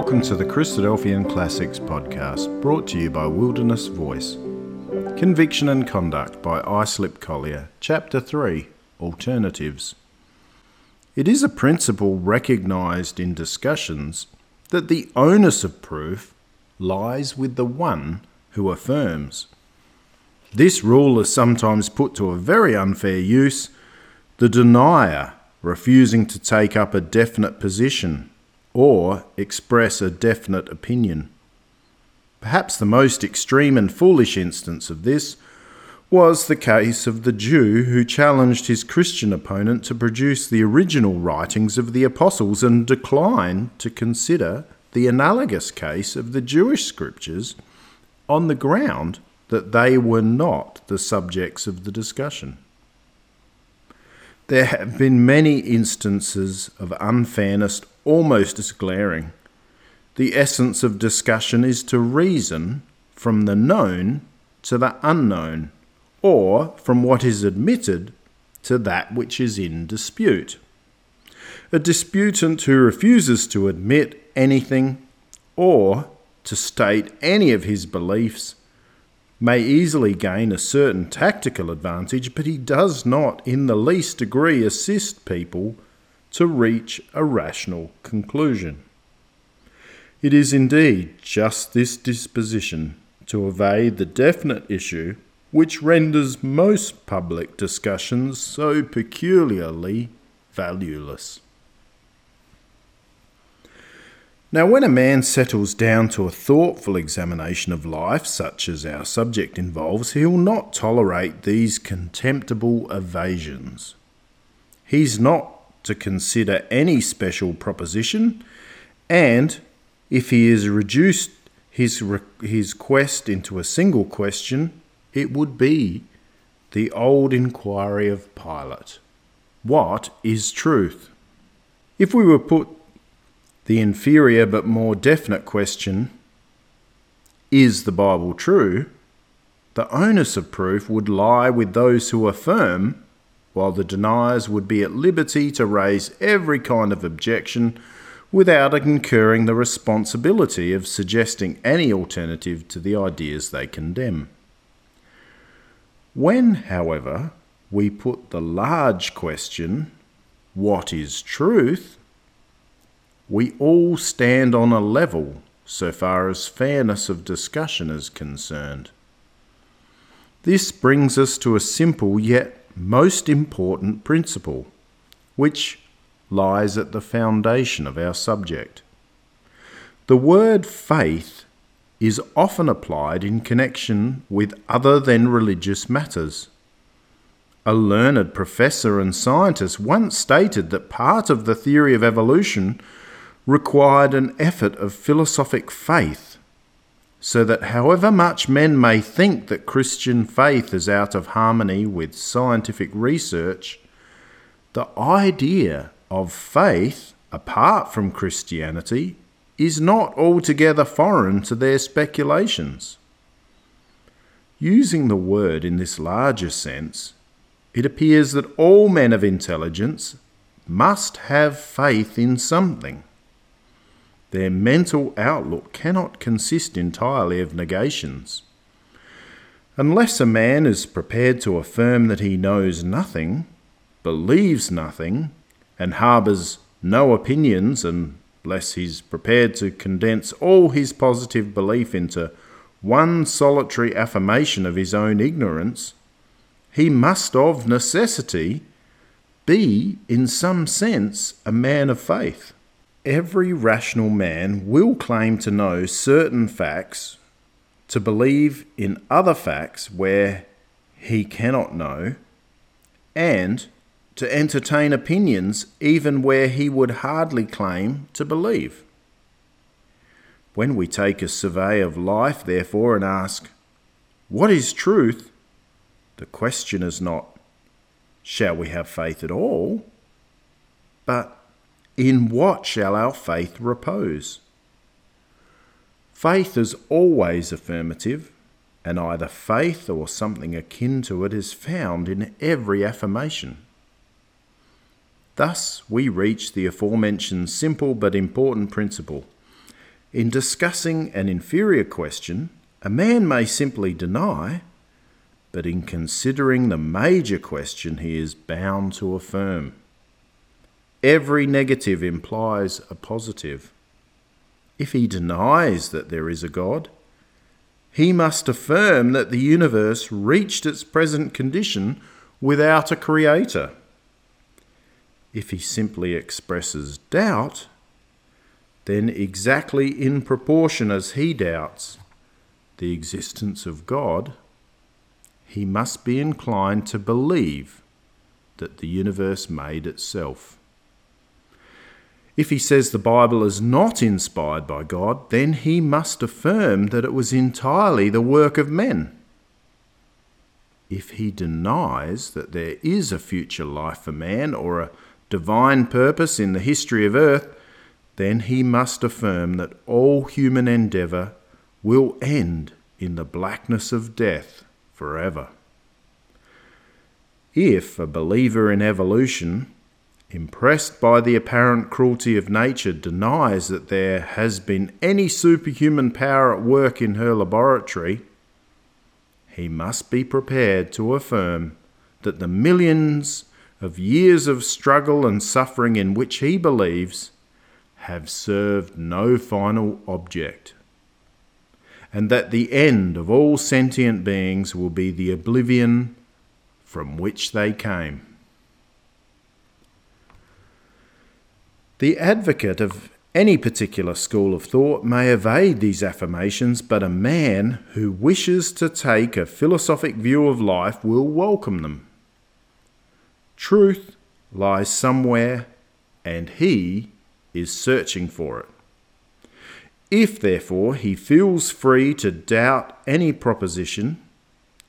Welcome to the Christadelphian Classics podcast, brought to you by Wilderness Voice. Conviction and Conduct by Islip Collier, Chapter 3 Alternatives. It is a principle recognised in discussions that the onus of proof lies with the one who affirms. This rule is sometimes put to a very unfair use the denier refusing to take up a definite position or express a definite opinion. Perhaps the most extreme and foolish instance of this was the case of the Jew who challenged his Christian opponent to produce the original writings of the apostles and declined to consider the analogous case of the Jewish scriptures on the ground that they were not the subjects of the discussion. There have been many instances of unfairness almost as glaring. The essence of discussion is to reason from the known to the unknown, or from what is admitted to that which is in dispute. A disputant who refuses to admit anything or to state any of his beliefs may easily gain a certain tactical advantage, but he does not in the least degree assist people to reach a rational conclusion. It is indeed just this disposition to evade the definite issue which renders most public discussions so peculiarly valueless. Now, when a man settles down to a thoughtful examination of life, such as our subject involves, he'll not tolerate these contemptible evasions. He's not to consider any special proposition, and if he is reduced his, his quest into a single question, it would be the old inquiry of Pilate What is truth? If we were put the inferior but more definite question is the Bible true? The onus of proof would lie with those who affirm, while the deniers would be at liberty to raise every kind of objection without incurring the responsibility of suggesting any alternative to the ideas they condemn. When, however, we put the large question, What is truth? We all stand on a level so far as fairness of discussion is concerned. This brings us to a simple yet most important principle, which lies at the foundation of our subject. The word faith is often applied in connection with other than religious matters. A learned professor and scientist once stated that part of the theory of evolution required an effort of philosophic faith, so that however much men may think that Christian faith is out of harmony with scientific research, the idea of faith apart from Christianity is not altogether foreign to their speculations. Using the word in this larger sense, it appears that all men of intelligence must have faith in something. Their mental outlook cannot consist entirely of negations. Unless a man is prepared to affirm that he knows nothing, believes nothing, and harbours no opinions, unless he's prepared to condense all his positive belief into one solitary affirmation of his own ignorance, he must of necessity be, in some sense, a man of faith. Every rational man will claim to know certain facts, to believe in other facts where he cannot know, and to entertain opinions even where he would hardly claim to believe. When we take a survey of life, therefore, and ask, What is truth? the question is not, Shall we have faith at all? but in what shall our faith repose? Faith is always affirmative, and either faith or something akin to it is found in every affirmation. Thus, we reach the aforementioned simple but important principle In discussing an inferior question, a man may simply deny, but in considering the major question, he is bound to affirm. Every negative implies a positive. If he denies that there is a God, he must affirm that the universe reached its present condition without a creator. If he simply expresses doubt, then exactly in proportion as he doubts the existence of God, he must be inclined to believe that the universe made itself. If he says the Bible is not inspired by God, then he must affirm that it was entirely the work of men. If he denies that there is a future life for man or a divine purpose in the history of earth, then he must affirm that all human endeavour will end in the blackness of death forever. If a believer in evolution impressed by the apparent cruelty of nature, denies that there has been any superhuman power at work in her laboratory, he must be prepared to affirm that the millions of years of struggle and suffering in which he believes have served no final object, and that the end of all sentient beings will be the oblivion from which they came. The advocate of any particular school of thought may evade these affirmations, but a man who wishes to take a philosophic view of life will welcome them. Truth lies somewhere, and he is searching for it. If, therefore, he feels free to doubt any proposition,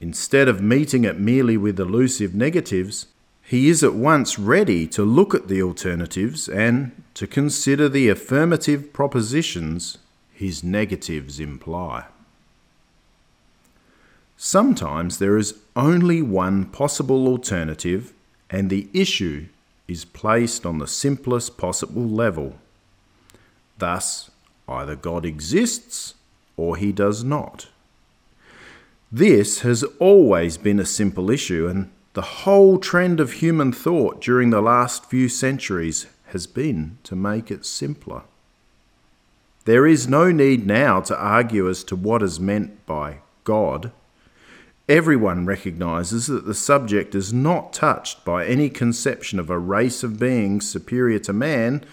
instead of meeting it merely with elusive negatives, he is at once ready to look at the alternatives and to consider the affirmative propositions his negatives imply. Sometimes there is only one possible alternative, and the issue is placed on the simplest possible level. Thus, either God exists or he does not. This has always been a simple issue, and the whole trend of human thought during the last few centuries has been to make it simpler. There is no need now to argue as to what is meant by God. Everyone recognizes that the subject is not touched by any conception of a race of beings superior to man,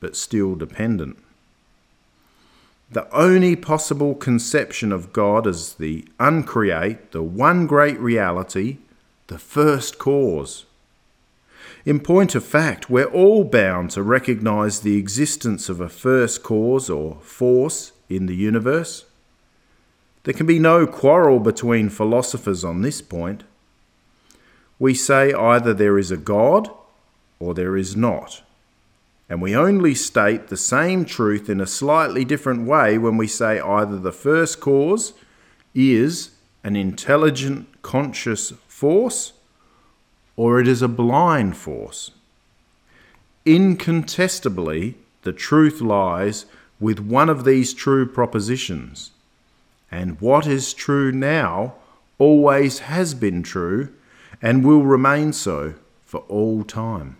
but still dependent. The only possible conception of God as the uncreate, the one great reality, the first cause. In point of fact, we're all bound to recognize the existence of a first cause or force in the universe. There can be no quarrel between philosophers on this point. We say either there is a God or there is not. And we only state the same truth in a slightly different way when we say either the first cause is an intelligent, conscious force or it is a blind force. Incontestably, the truth lies with one of these true propositions. And what is true now always has been true and will remain so for all time.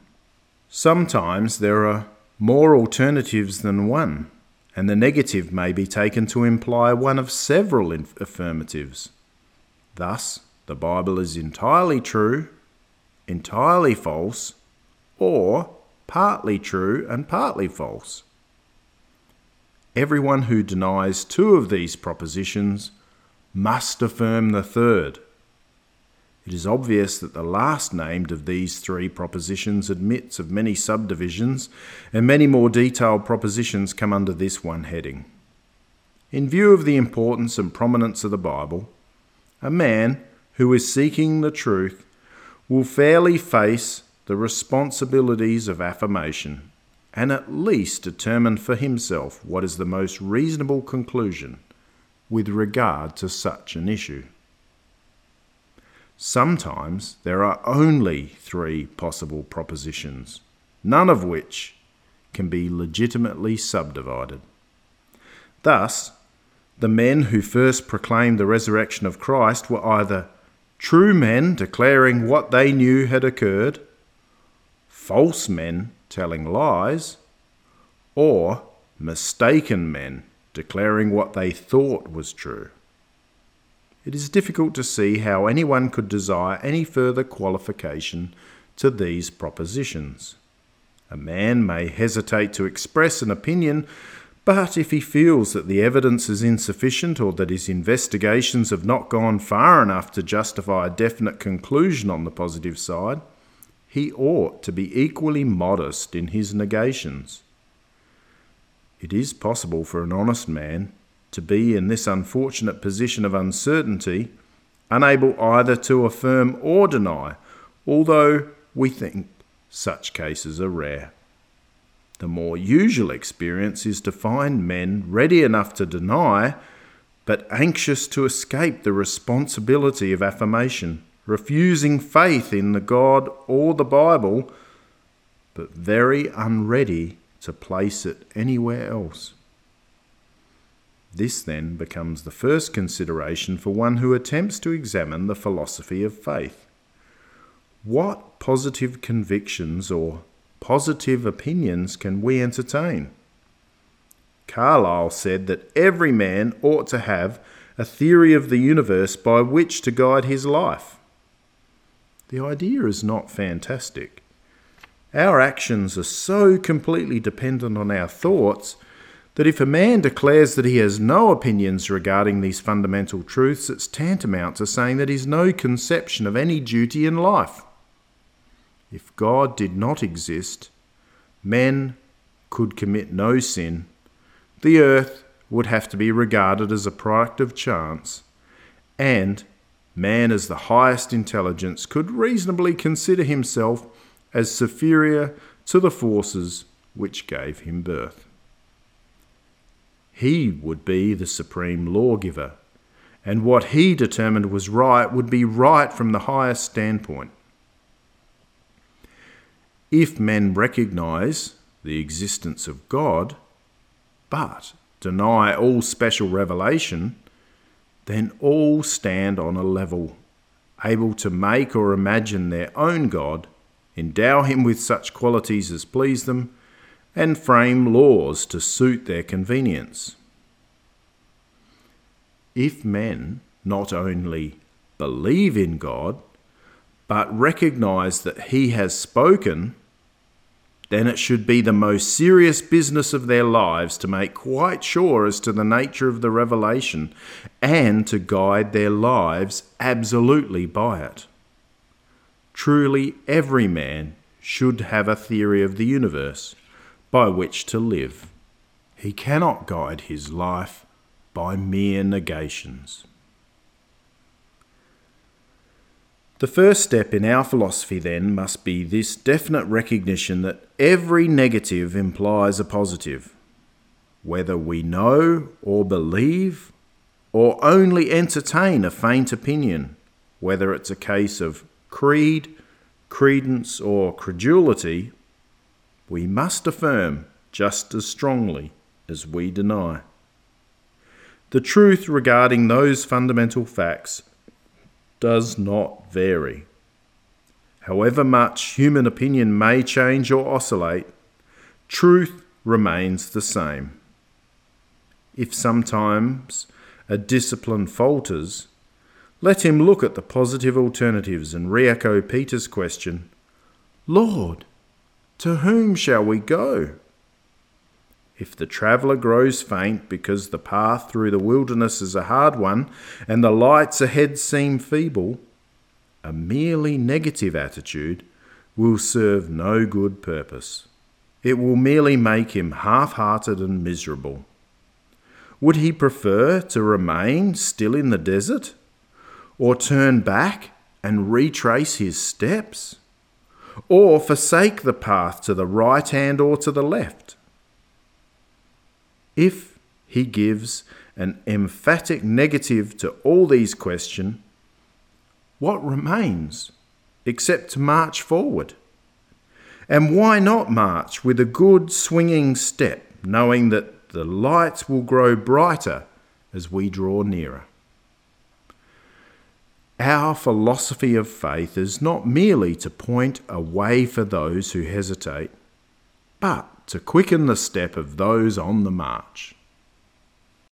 Sometimes there are more alternatives than one, and the negative may be taken to imply one of several affirmatives. Thus, the Bible is entirely true, entirely false, or partly true and partly false. Everyone who denies two of these propositions must affirm the third. It is obvious that the last named of these three propositions admits of many subdivisions, and many more detailed propositions come under this one heading. In view of the importance and prominence of the Bible, a man who is seeking the truth will fairly face the responsibilities of affirmation and at least determine for himself what is the most reasonable conclusion with regard to such an issue. Sometimes there are only three possible propositions, none of which can be legitimately subdivided. Thus, the men who first proclaimed the resurrection of Christ were either true men declaring what they knew had occurred, false men telling lies, or mistaken men declaring what they thought was true. It is difficult to see how anyone could desire any further qualification to these propositions. A man may hesitate to express an opinion, but if he feels that the evidence is insufficient or that his investigations have not gone far enough to justify a definite conclusion on the positive side, he ought to be equally modest in his negations. It is possible for an honest man to be in this unfortunate position of uncertainty, unable either to affirm or deny, although we think such cases are rare. The more usual experience is to find men ready enough to deny, but anxious to escape the responsibility of affirmation, refusing faith in the God or the Bible, but very unready to place it anywhere else. This then becomes the first consideration for one who attempts to examine the philosophy of faith. What positive convictions or positive opinions can we entertain? Carlyle said that every man ought to have a theory of the universe by which to guide his life. The idea is not fantastic. Our actions are so completely dependent on our thoughts that if a man declares that he has no opinions regarding these fundamental truths, it's tantamount to saying that he has no conception of any duty in life. If God did not exist, men could commit no sin, the earth would have to be regarded as a product of chance, and man, as the highest intelligence, could reasonably consider himself as superior to the forces which gave him birth. He would be the supreme lawgiver, and what he determined was right would be right from the highest standpoint. If men recognize the existence of God, but deny all special revelation, then all stand on a level, able to make or imagine their own God, endow him with such qualities as please them, and frame laws to suit their convenience. If men not only believe in God, but recognize that He has spoken, then it should be the most serious business of their lives to make quite sure as to the nature of the revelation and to guide their lives absolutely by it. Truly, every man should have a theory of the universe by which to live. He cannot guide his life by mere negations. The first step in our philosophy, then, must be this definite recognition that every negative implies a positive. Whether we know or believe or only entertain a faint opinion, whether it's a case of creed, credence, or credulity, we must affirm just as strongly as we deny. The truth regarding those fundamental facts does not vary. However much human opinion may change or oscillate, truth remains the same. If sometimes a discipline falters, let him look at the positive alternatives and re echo Peter's question Lord, to whom shall we go? If the traveller grows faint because the path through the wilderness is a hard one and the lights ahead seem feeble, a merely negative attitude will serve no good purpose. It will merely make him half hearted and miserable. Would he prefer to remain still in the desert? Or turn back and retrace his steps? or forsake the path to the right hand or to the left. If he gives an emphatic negative to all these questions, what remains except to march forward? And why not march with a good swinging step, knowing that the lights will grow brighter as we draw nearer. Our philosophy of faith is not merely to point a way for those who hesitate, but to quicken the step of those on the march.